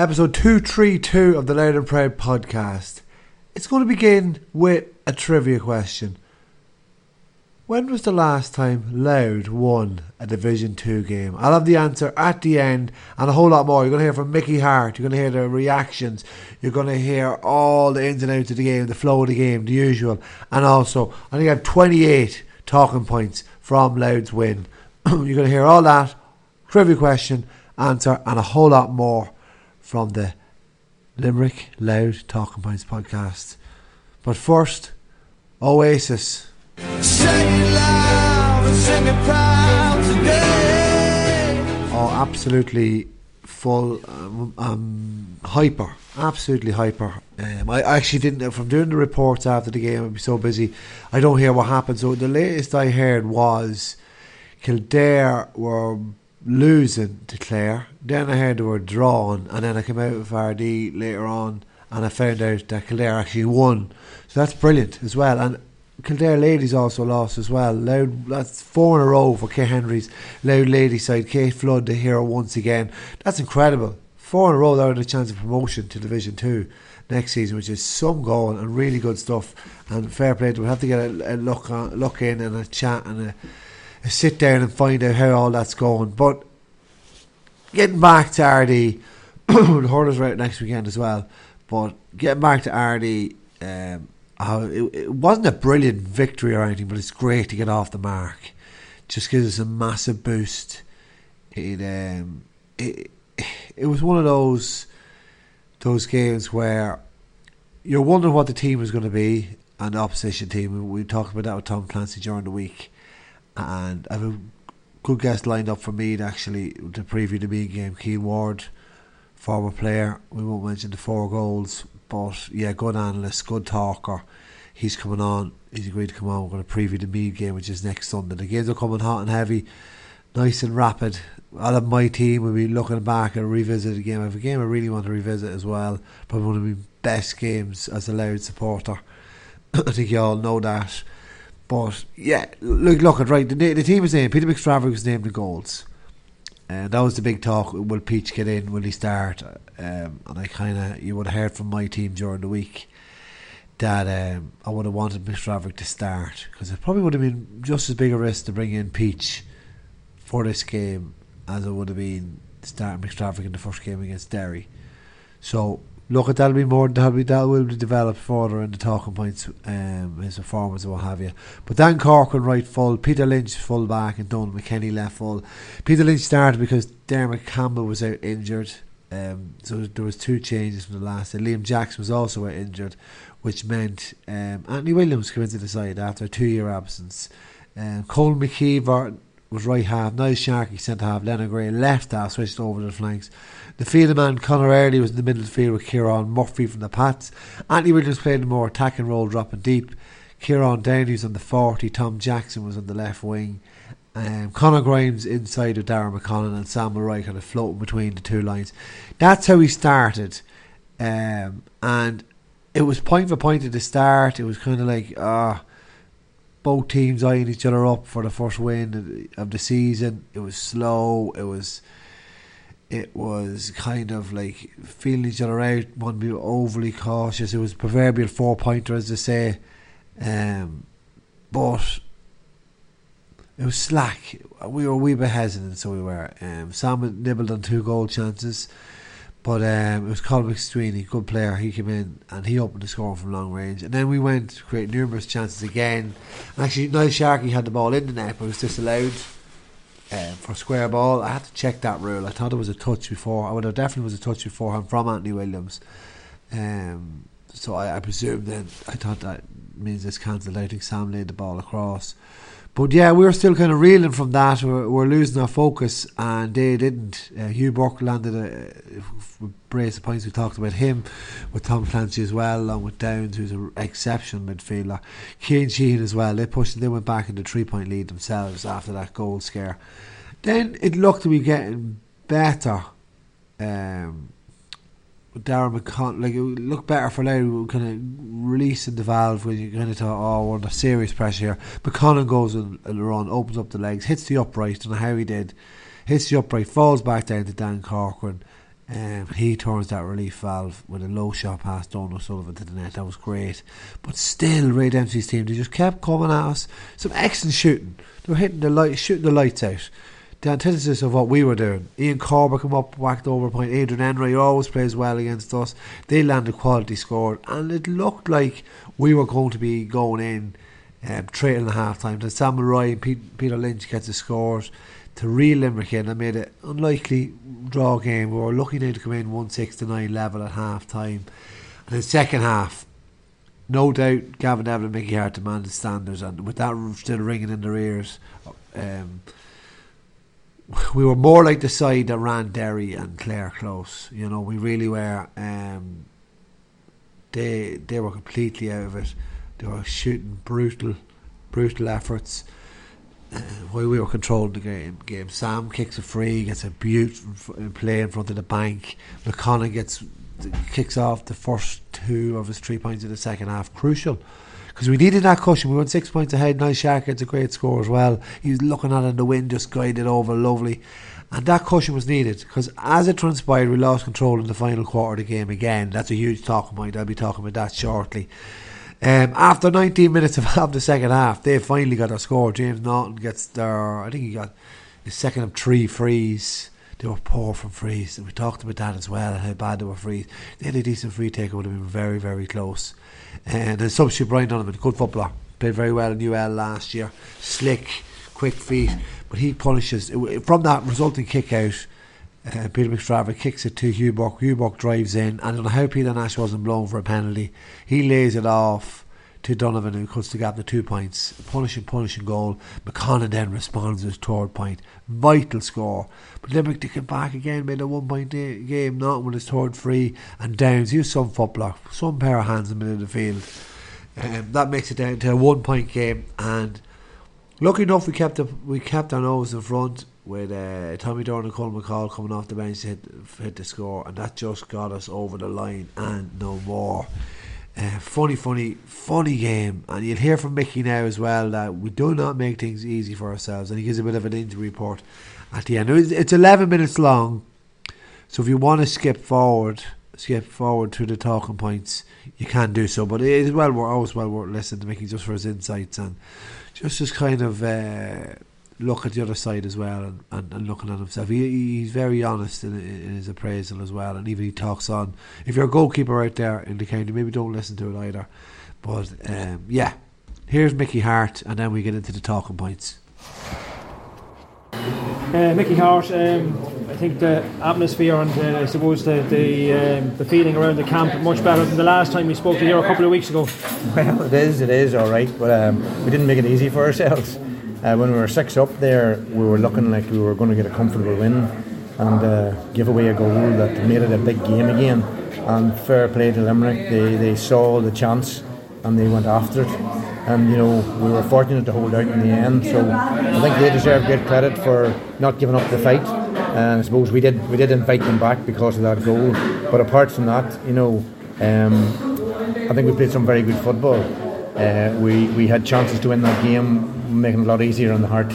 episode 232 of the Loud and Proud podcast. It's going to begin with a trivia question. When was the last time Louth won a Division 2 game? I'll have the answer at the end and a whole lot more. You're going to hear from Mickey Harte, you're going to hear the reactions, you're going to hear all the ins and outs of the game, the flow of the game, the usual. And also, I think I have 28 talking points from Louth's win. you're going to hear all that, trivia question, answer, and a whole lot more from the Limerick Louth Talking Points podcast. But first, Oasis. Oh, absolutely full, um, um, hyper, absolutely hyper. Um, I actually didn't, from doing the reports after the game, I'd be so busy, I don't hear what happened. So the latest I heard was Kildare were losing to Clare. Then I heard they were drawn, and then I came out with RD later on, and I found out that Kildare actually won. So that's brilliant as well. And Kildare ladies also lost as well. Louth, that's four in a row for Kay Henry's Louth ladies side. Kate Flood, the hero once again. That's incredible. Four in a row, they're in a chance of promotion to Division Two next season, which is some goal and really good stuff. And fair play, we'll have to get a, a look on, look in and a chat and a sit down and find out how all that's going. But getting back to RD, the hurlers right next weekend as well. But getting back to RD, um, uh, it, it, wasn't a brilliant victory or anything, but it's great to get off the mark. Just gives us a massive boost. It um, it it was one of those those games where you're wondering what the team is going to be and the opposition team. We talked about that with Tom Clancy during the week, and I have a good guest lined up for me to actually to preview the Meath game. Keane Ward, former player. We won't mention the four goals, but yeah, good analyst, good talker. He's coming on. He's agreed to come on. We're going to preview the Meath game, which is next Sunday. The games are coming hot and heavy, nice and rapid. Out of my team will be looking back and revisit the game. I have a game I really want to revisit as well. Probably one of my best games as a Louth supporter. I think you all know that. But yeah, look, look at right. The, the team was named. Peter McStravaig was named the goals. And that was the big talk. Will Peach get in? Will he start? Um, and I kind of, you would have heard from my team during the week that um, I would have wanted McStravaig to start because it probably would have been just as big a risk to bring in Peach for this game as it would have been starting McStravaig in the first game against Derry. So look, at that'll be more. That'll be that will be developed further in the talking points, um, his performance and what have you. But Dan Corcoran right full, Peter Lynch full back, and Donald McKenny left full. Peter Lynch started because Dermot Campbell was out injured. Um, so there was two changes from the last. Liam Jackson was also out injured, which meant um, Anthony Williams came into the side after a two-year absence. Um, Cole McKeever was right half. Niall Sharkey centre half. Leonard Grey left half, switched over to the flanks. The field man Conor Early was in the middle of the field with Kieran Murphy from the Pats. Anthony Williams played a more attacking role, dropping deep. Kieran Downey was on the 40. Tom Jackson was on the left wing. Um, Conor Grimes inside of Darren McConnell and Sam Mulroy kind of floating between the two lines. That's how he started. Um, and it was point for point at the start. It was kind of like, ah, uh, both teams eyeing each other up for the first win of the season. It was slow. It was, it was kind of like feeling each other out. One be overly cautious. It was proverbial four pointer, as they say, um, but it was slack. We were a wee bit hesitant, so we were. Um, Sam nibbled on two goal chances. But um, it was Colin McSweeney, good player. He came in and he opened the score from long range. And then we went to create numerous chances again. And actually, Niall Sharkey had the ball in the net, but it was disallowed um, for square ball. I had to check that rule. I thought it was a touch before. I would have definitely was a touch beforehand from Anthony Williams. Um, so I, I presume then I thought that means it's cancelled out. I think Sam laid the ball across. But yeah, we were still kind of reeling from that. We're, we're losing our focus, and they didn't. Uh, Hugh Burke landed a, a brace of points. We talked about him with Tom Clancy as well, along with Downs, who's an exceptional midfielder. Cian Sheehan as well. They pushed. They went back into three point lead themselves after that goal scare. Then it looked to be getting better. Um, Darren McCon like it looked better for Larry kind of releasing the valve when you kind of thought, oh, we're under serious pressure here. McConnell goes on a run, opens up the legs, hits the upright, and how he did, hits the upright, falls back down to Dan Corcoran. Um, he turns that relief valve with a low shot past Donal Sullivan to the net. That was great. But still, Ray Dempsey's team, they just kept coming at us. Some excellent shooting. They were hitting the light, shooting the lights out. The antithesis of what we were doing. Iain Corbett come up, whacked over a point. Adrian Enright always plays well against us. They landed quality score, and it looked like we were going to be going in um, trailing at half time. Then Sam Mulroy and Pete, Peter Lynch gets the scores to reel Limerick in and made it unlikely draw game. We were lucky now to come in 1 6 to 9 level at half time. And then second half, no doubt Gavin Devlin and Mickey Harte demanded standards, and with that still ringing in their ears, um, we were more like the side that ran Derry and Clare close. You know, we really were. Um, they they were completely out of it. They were shooting brutal, brutal efforts. Uh, while we were controlling the game, game, Sam kicks a free, gets a beautiful play in front of the bank. McConaughey gets kicks off the first two of his three points in the second half. Crucial because we needed that cushion. We went six points ahead. Nice Shark gets a great score as well. He was looking at it in the wind, just guided over lovely. And that cushion was needed because as it transpired, we lost control in the final quarter of the game again. That's a huge talking point. I'll be talking about that shortly. Um, after 19 minutes of, of the second half, they finally got a score. James Naughton gets their, I think he got his second of three frees. They were poor from frees. And we talked about that as well, how bad they were frees. They had a decent free take, would have been very, very close. And then substitute Brian Donovan, good footballer, played very well in UL last year. Slick, quick feet, but he punishes from that resulting kick out. Uh, Peter McStraver kicks it to Hugh Burke. Hugh Burke drives in. And I don't know how Peter Nash wasn't blown for a penalty. He lays it off to Donovan who cuts the gap to two points. Punishing, punishing goal. McConnell then responds with his third point. Vital score. But Limerick to come back again, made a one point game, not with his third free and downs. Was some footballer, some pair of hands in the middle of the field. Um, that makes it down to a one point game and lucky enough we kept the, we kept our nose in front with uh, Tommy Durnin and Colin McCall coming off the bench to hit, hit the score and that just got us over the line and no more. Uh, funny, funny, funny game. And you'll hear from Mickey now as well that we do not make things easy for ourselves. And he gives a bit of an injury report at the end. It's 11 minutes long. So if you want to skip forward, skip forward to the talking points, you can do so. But it is well worth, always well worth listening to Mickey just for his insights and just as kind of. Uh, look at the other side as well and, and, and looking at himself. He, he's very honest in, in, his appraisal as well, and even he talks on. If you're a goalkeeper out there in the county, maybe don't listen to it either. But um, yeah, here's Mickey Harte, and then we get into the talking points. Uh, Mickey Harte, um, I think the atmosphere and uh, I suppose the the, um, the feeling around the camp much better than the last time we spoke to you a couple of weeks ago. Well, it is, it is all right, but um, we didn't make it easy for ourselves. Uh, when we were six up there, we were looking like we were going to get a comfortable win and uh, give away a goal that made it a big game again. And fair play to Limerick, they, they saw the chance and they went after it. And you know, we were fortunate to hold out in the end. So I think they deserve great credit for not giving up the fight. And I suppose we did we did invite them back because of that goal. But apart from that, you know, um, I think we played some very good football. Uh, we we had chances to win that game making it a lot easier on the heart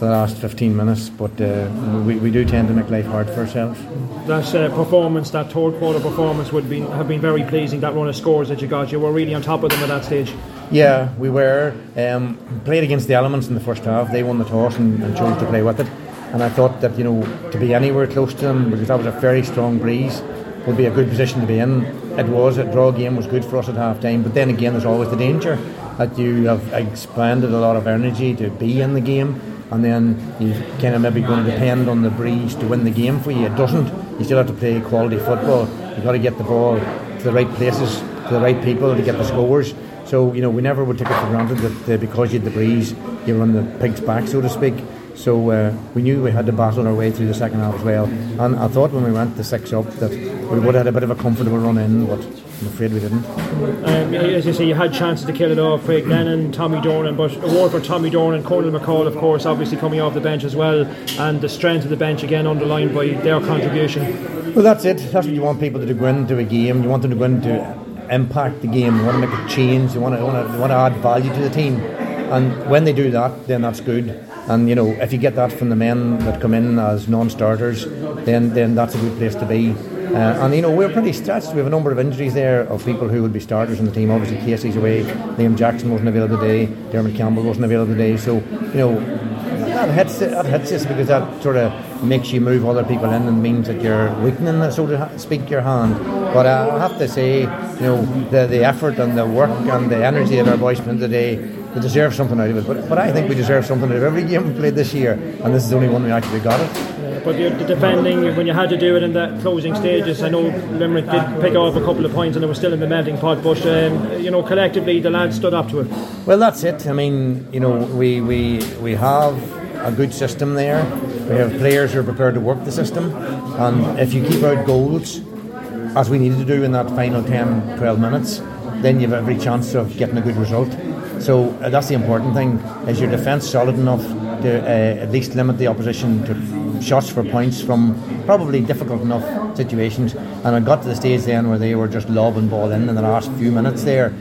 for the last 15 minutes, but uh, we, we do tend to make life hard for ourselves. That uh, performance, that third quarter performance, would be, have been very pleasing. That run of scores that you got, you were really on top of them at that stage. Yeah, we were. Um, played against the elements in the first half. They won the toss and, and chose to play with it. And I thought that, you know, to be anywhere close to them, because that was a very strong breeze, would be a good position to be in. It was, a draw game was good for us at half time, but then again, there's always the danger that you have expended a lot of energy to be in the game and then you kind of maybe going to depend on the breeze to win the game for you. It doesn't. You still have to play quality football. You've got to get the ball to the right places, to the right people to get the scores. So, you know, we never would take it for granted that because you had the breeze, you were on the pig's back, so to speak. So uh, we knew we had to battle our way through the second half as well. And I thought when we went to six up that we would have had a bit of a comfortable run in, but I'm afraid we didn't. Um, as you say, you had chances to kill it off, Craig Lennon, Tommy Durnin, but award for Tommy Durnin, Conall McCaul, of course, obviously coming off the bench as well, and the strength of the bench again underlined by their contribution. Well, that's it. That's what you want people to do, go into a game. You want them to go into impact the game. You want to make a change. You want to, you want to, you want to add value to the team. And when they do that, then that's good. And you know, if you get that from the men that come in as non-starters, then then that's a good place to be. Uh, and you know, we're pretty stretched. We have a number of injuries there of people who would be starters in the team. Obviously, Casey's away. Liam Jackson wasn't available today. Dermot Campbell wasn't available today. So you know, that hits that hits us because that sort of makes you move other people in and means that you're weakening, so to speak, your hand. But I have to say, you know, the the effort and the work and the energy that our boys in today we deserve something out of it. But, but I think we deserve something out of every game we played this year, and this is the only one we actually got it. but you're defending, when you had to do it in the closing stages, I know Limerick did pick up a couple of points and they were still in the melting pot, but um, you know, collectively the lads stood up to it. Well, that's it. I mean, you know, we, we, we have a good system there. We have players who are prepared to work the system, and if you keep out goals, as we needed to do in that final 10 12 minutes, then you have every chance of getting a good result. So uh, that's the important thing: is your defence solid enough to uh, at least limit the opposition to shots for points from probably difficult enough situations. And I got to the stage then where they were just lobbing ball in in the last few minutes there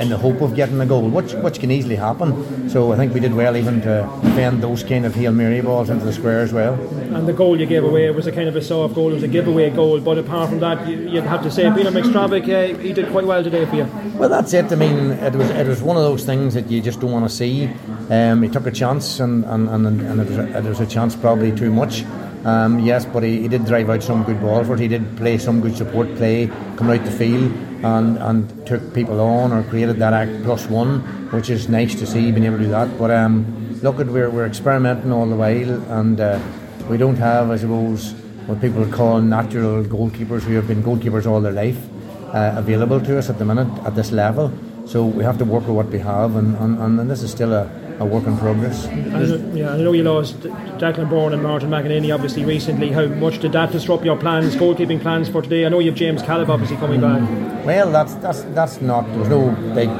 in the hope of getting a goal, which which can easily happen. So I think we did well even to defend those kind of hail mary balls into the square as well. And the goal you gave away was a kind of a soft goal. It was a giveaway goal, but apart from that, you'd have to say Peter McStravick, uh, he did quite well today for you. Well, that's it. I mean, it was it was one of those things that you just don't want to see. Um, he took a chance, and and, and, and it, was a, it was a chance probably too much. Um, yes, but he, he, did drive out some good ball for it. He did play some good support play, coming out the field and, and took people on or created that act plus one, which is nice to see being able to do that. But um, look at we're, we're experimenting all the while, and uh, we don't have, I suppose, what people call natural goalkeepers who have been goalkeepers all their life uh, available to us at the minute at this level. So we have to work with what we have, and, and, and this is still a a work in progress. yeah, I know you lost Declan Bourne and Martin McEnany obviously recently. How much did that disrupt your plans, goalkeeping plans for today? I know you have James Califf obviously coming back. Well, that's that's that's not. There was no big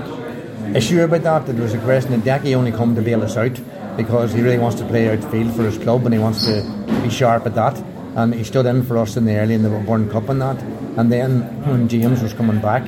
issue about that. There was a question that Decky only come to bail us out because he really wants to play outfield for his club and he wants to be sharp at that. And he stood in for us in the early in the O'Byrne Cup and that. And then when James was coming back,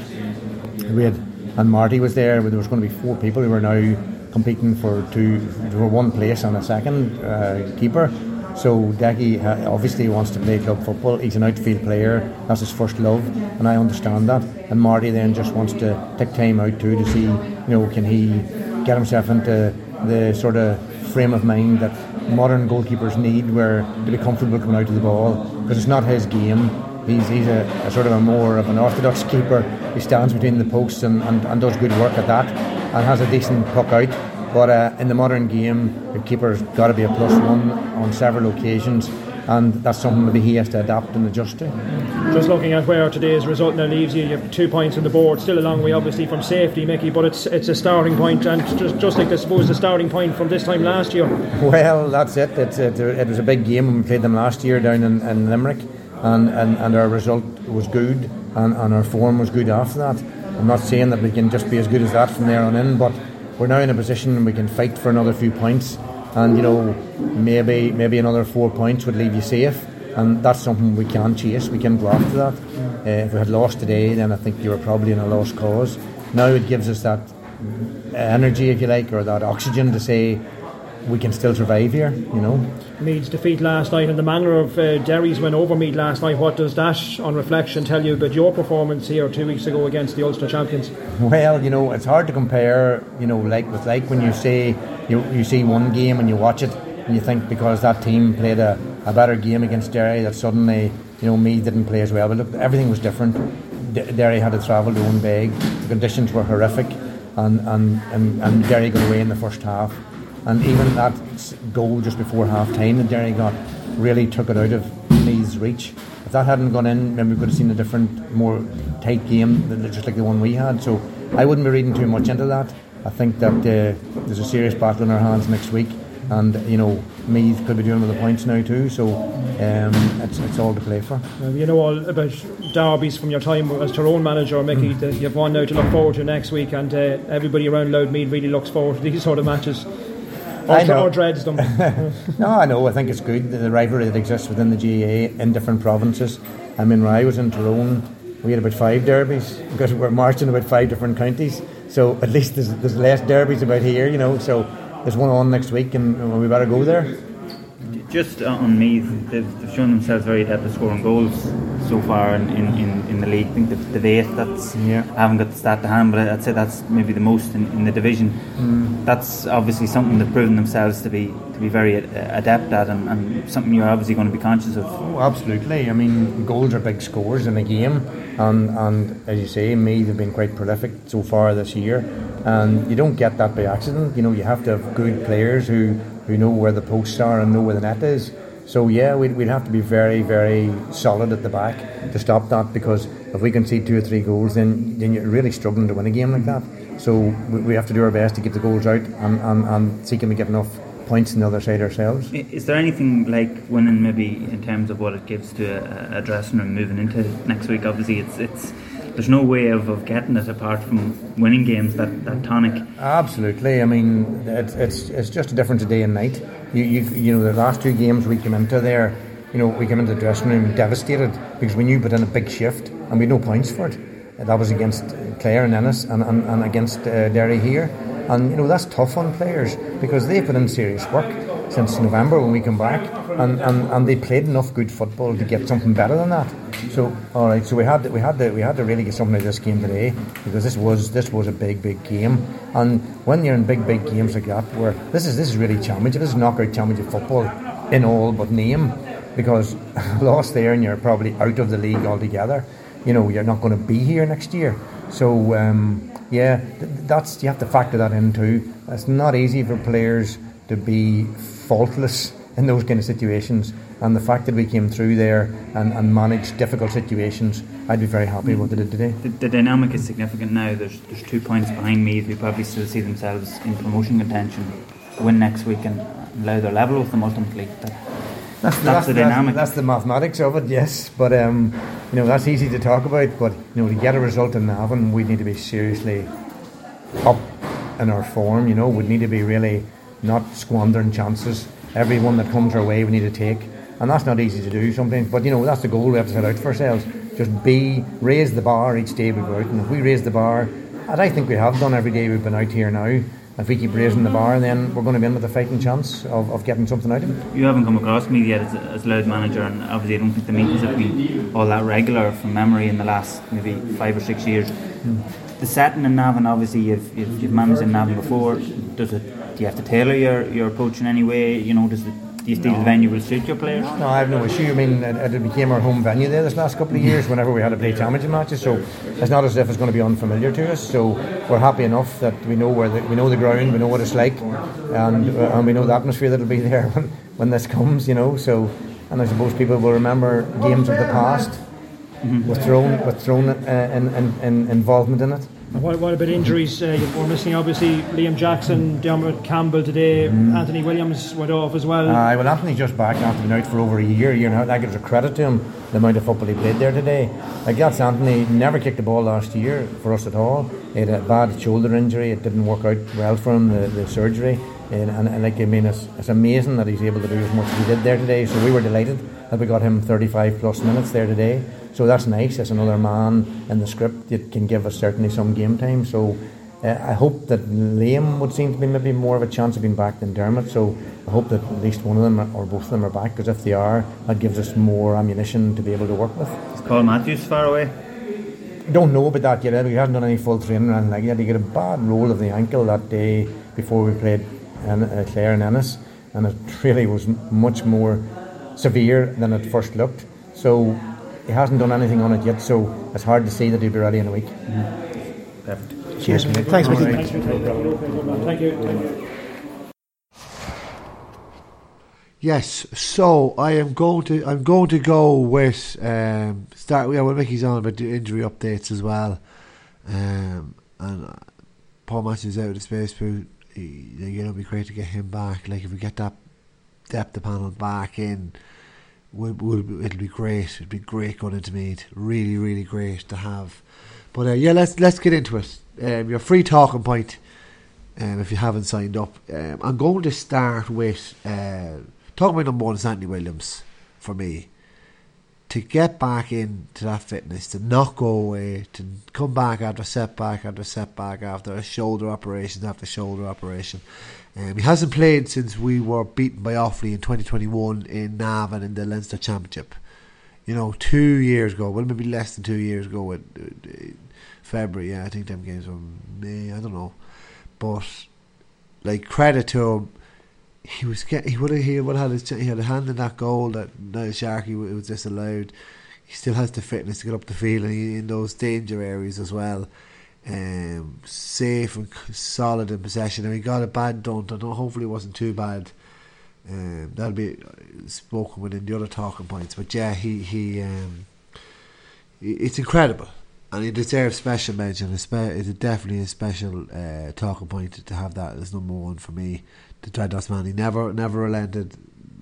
we had and Marty was there. There was going to be four people who were now competing for two for one place and a second uh, keeper. So Decky obviously wants to play club football. He's an outfield player. That's his first love, and I understand that. And Marty then just wants to take time out too to see, you know, can he get himself into the sort of frame of mind that modern goalkeepers need, where to be comfortable coming out to the ball because it's not his game. He's, he's a, a, sort of a more of an orthodox keeper. He stands between the posts and, and, and does good work at that and has a decent puck out. But uh, in the modern game, the keeper's got to be a plus one on several occasions, and that's something maybe he has to adapt and adjust to. Just looking at where today's result now leaves you, you have two points on the board, still a long way obviously from safety, Mickey, but it's it's a starting point, and just, just like I suppose the starting point from this time last year. Well, that's it. It's, it, it was a big game when we played them last year down in, in Limerick, and, and, and our result was good, and, and our form was good after that. I'm not saying that we can just be as good as that from there on in, but we're now in a position and we can fight for another few points, and you know maybe maybe another four points would leave you safe, and that's something we can chase. We can go after that. Uh, if we had lost today, then I think you were probably in a lost cause. Now it gives us that energy, if you like, or that oxygen to say we can still survive here, you know. Meath's defeat last night and the manner of uh, Derry's win over Meath last night, what does that, on reflection, tell you about your performance here two weeks ago against the Ulster champions? Well, you know, it's hard to compare, you know, like with like when you say you, you see one game and you watch it and you think because that team played a, a better game against Derry that suddenly, you know, Meath didn't play as well. But look, everything was different. D- Derry had to travel to Owenbeg. The conditions were horrific and, and, and, and Derry got away in the first half and even that goal just before half time that Derry got really took it out of Meath's reach. If that hadn't gone in, then we could have seen a different, more tight game, just like the one we had. So I wouldn't be reading too much into that. I think that uh, there's a serious battle in our hands next week, and you know Meath could be doing with the points now too. So um, it's, it's all to play for. You know all about derbies from your time as Tyrone manager, Mickey. Mm. You've one now to look forward to next week, and uh, everybody around Louth Meath really looks forward to these sort of matches. I know. dreads them. no, I know. I think it's good the rivalry that exists within the GAA in different provinces. I mean, when I was in Tyrone, we had about five derbies because we're marching about five different counties. So at least there's, there's less derbies about here, you know. So there's one on next week, and we better go there. Just on Meath, they've, they've shown themselves very adept at scoring goals so far in, in, in, the league. I think they've, they've eight. That's yeah. I haven't got the stat to hand, but I'd say that's maybe the most in, in the division. Mm. That's obviously something they've proven themselves to be to be very adept at, and, and, something you're obviously going to be conscious of. Oh, absolutely. I mean, goals are big scores in a game, and and as you say, Meath have been quite prolific so far this year, and you don't get that by accident. You know, you have to have good players who who know where the posts are and know where the net is. So yeah, we'd, we'd have to be very, very solid at the back to stop that because if we can see two or three goals, then then you're really struggling to win a game like that. So we, we have to do our best to get the goals out and, and, and see can we get enough points on the other side ourselves. Is there anything like winning maybe in terms of what it gives to a, a dressing room moving into next week? Obviously, it's it's there's no way of, of getting it apart from winning games that, that tonic. Absolutely. I mean, it's, it's, it's just a difference of day and night. You, you, you know, the last two games we came into there, you know, we came into the dressing room devastated because we knew put in a big shift and we had no points for it. That was against Clare and Ennis and, and, and against uh, Derry here. And, you know, that's tough on players because they put in serious work since November when we come back, and, and, and they played enough good football to get something better than that. So all right, so we had to, we had to we had to really get something out of this game today because this was this was a big big game, and when you're in big big games like that, where this is this is really championship, this is knockout championship football in all but name, because lost there and you're probably out of the league altogether. You know, you're not going to be here next year. So um, yeah, that's you have to factor that in too. It's not easy for players to be faultless in those kind of situations. And the fact that we came through there and, and managed difficult situations, I'd be very happy with what they did today. The, the, dynamic is significant now. There's there's two points behind me who probably still see themselves in promotion contention. Win next week and allow their level with them ultimately. That, that's, that's, that's, the dynamic. That's, the mathematics of it, yes. But um, you know that's easy to talk about. But you know to get a result in Navan, we need to be seriously up in our form. You know, we need to be really not squandering chances. Every one that comes our way, we need to take, and that's not easy to do sometimes. But you know, that's the goal we have to set out for ourselves. Just be raise the bar each day we go out, and if we raise the bar, and I think we have done every day we've been out here now. If we keep raising the bar, then we're going to be in with a fighting chance of, of getting something out of it. You haven't come across me yet as, as Louth manager, and obviously I don't think the meetings have been all that regular from memory in the last maybe five or six years. Hmm. The setting in Navan, obviously you've, you've, you've managed in Navan before. Does it do you have to tailor your, your approach in any way? You know, does it, do you feel no. the venue will suit your players? No, I have no issue. I mean, it, it, became our home venue there this last couple of years whenever we had to play championship matches. So it's not as if it's going to be unfamiliar to us. So we're happy enough that we know where the, we know the ground, we know what it's like, and uh, and we know the atmosphere that'll be there when, when this comes. You know, so and I suppose people will remember games of the past mm-hmm. with Tyrone with Tyrone uh, in, in, in involvement in it. What, what about injuries? Uh, we're missing obviously Liam Jackson, Dermot Campbell today. Mm. Anthony Williams went off as well. Uh, well, Anthony's just back after being out for over a year. You know that gives a credit to him the amount of football he played there today. Like that's Anthony never kicked the ball last year for us at all. He had a bad shoulder injury. It didn't work out well for him the, the surgery. And, and, and, like I mean, it's, it's amazing that he's able to do as much as he did there today. So we were delighted that we got him 35 plus minutes there today. So that's nice. It's another man in the script that can give us certainly some game time. So uh, I hope that Liam would seem to be maybe more of a chance of being back than Dermot. So I hope that at least one of them or both of them are back because if they are, that gives us more ammunition to be able to work with. Is Paul Matthews far away? Don't know about that yet. He hasn't done any full training or anything like that. He got a bad roll of the ankle that day before we played uh, Clare and Ennis, and it really was much more severe than it first looked. So he hasn't done anything on it yet, so it's hard to say that he'll be ready in a week. Mm-hmm. Perfect. Cheers, mate. Thanks, Mickey. Thanks Thank you. Yes, so I am going to I'm going to go with um, start. Yeah, well, Mickey's on about the injury updates as well, um, and uh, Paul Matthews out of the space boot. You know, it'd be great to get him back. Like if we get that depth of panel back in, will, will, it'll be great. It'd be great going into Meath. Really, really great to have. But uh, yeah, let's let's get into it. Um, your free talking point. Um, if you haven't signed up, um, I'm going to start with uh, talking about number one Anthony Williams for me. To get back into that fitness, to not go away, to come back after setback after setback, after a shoulder operation after shoulder operation. Um, he hasn't played since we were beaten by Offaly in 2021 in Navan in the Leinster Championship. You know, two years ago, well, maybe less than two years ago, in, in February. Yeah, I think them games were May. I don't know, but like credit to him, he was get, he would have he would have had his, he had a hand in that goal that Niall Sharkey was disallowed. He still has the fitness to get up the field and he, in those danger areas as well. Um, safe and solid in possession. And he got a bad don't. I know. Hopefully, it wasn't too bad. Um, that'll be spoken within the other talking points. But yeah, he he um, it's incredible, and he deserves special mention. It's definitely a special uh, talking point to have that as number one for me. The Dreadnots man, he never never relented.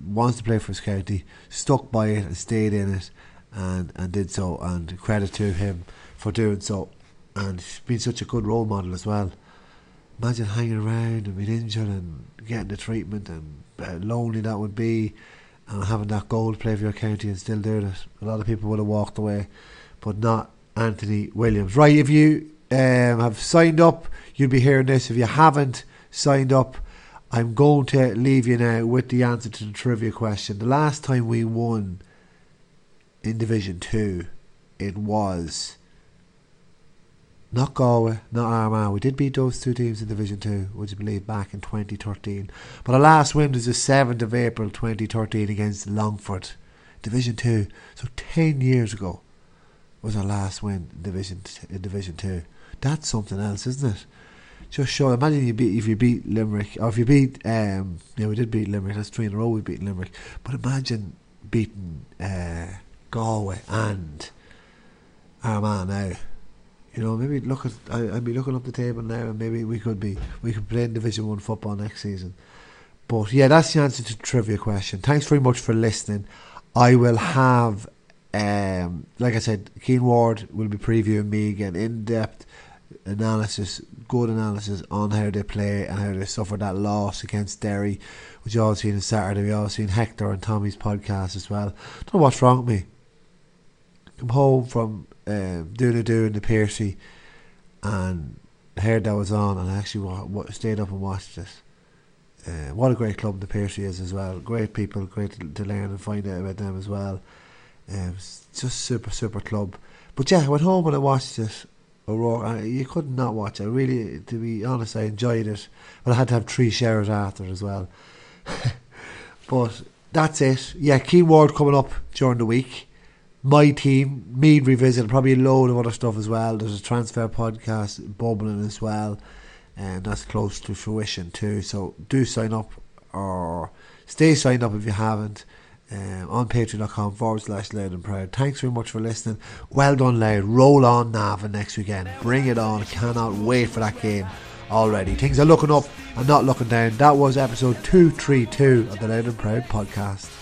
Wants to play for his county, stuck by it and stayed in it, and and did so. And credit to him for doing so. And been such a good role model as well. Imagine hanging around and being injured and getting the treatment and uh, lonely that would be, and having that goal to play for your county and still doing it. A lot of people would have walked away, but not Anthony Williams. Right, if you um, have signed up, you'll be hearing this. If you haven't signed up, I'm going to leave you now with the answer to the trivia question. The last time we won in Division 2, it was not Galway, not Armagh. We did beat those two teams in Division 2, would you believe, back in 2013. But our last win was the 7th of April 2013 against Longford, Division 2. So 10 years ago was our last win in Division, in Division 2. That's something else, isn't it? Just show. Imagine you beat if you beat Limerick, or if you beat. Um, yeah, we did beat Limerick. That's three in a row. We beat Limerick. But imagine beating uh, Galway and Armagh now. You know, maybe look at I, would be looking up the table now, and maybe we could be we could play in Division One football next season. But yeah, that's the answer to the trivia question. Thanks very much for listening. I will have, um, like I said, Keen Ward will be previewing me again in depth analysis, good analysis on how they play and how they suffered that loss against Derry, which you all seen on Saturday. We all seen Hector and Tommy's podcast as well. Don't know what's wrong with me. Come home from um, doing a do in the Piercy and heard that was on and I actually wa- wa- stayed up and watched it. Uh, what a great club the Piercy is as well. Great people, great to, to learn and find out about them as well. Um, just super, super club. But yeah, I went home and I watched it. Aurora, you could not watch it. Really, to be honest, I enjoyed it. But I had to have three showers after as well. but that's it. Yeah, Key Ward coming up during the week my team, Meath Revisited, probably a load of other stuff as well. There's a transfer podcast bubbling as well, and that's close to fruition too. So do sign up or stay signed up if you haven't. Um, on patreon.com forward slash loud and proud. Thanks very much for listening. Well done, Louth. Roll on Navan next weekend. Bring it on. Cannot wait for that game already. Things are looking up and not looking down. That was episode 232 of the Loud and Proud podcast.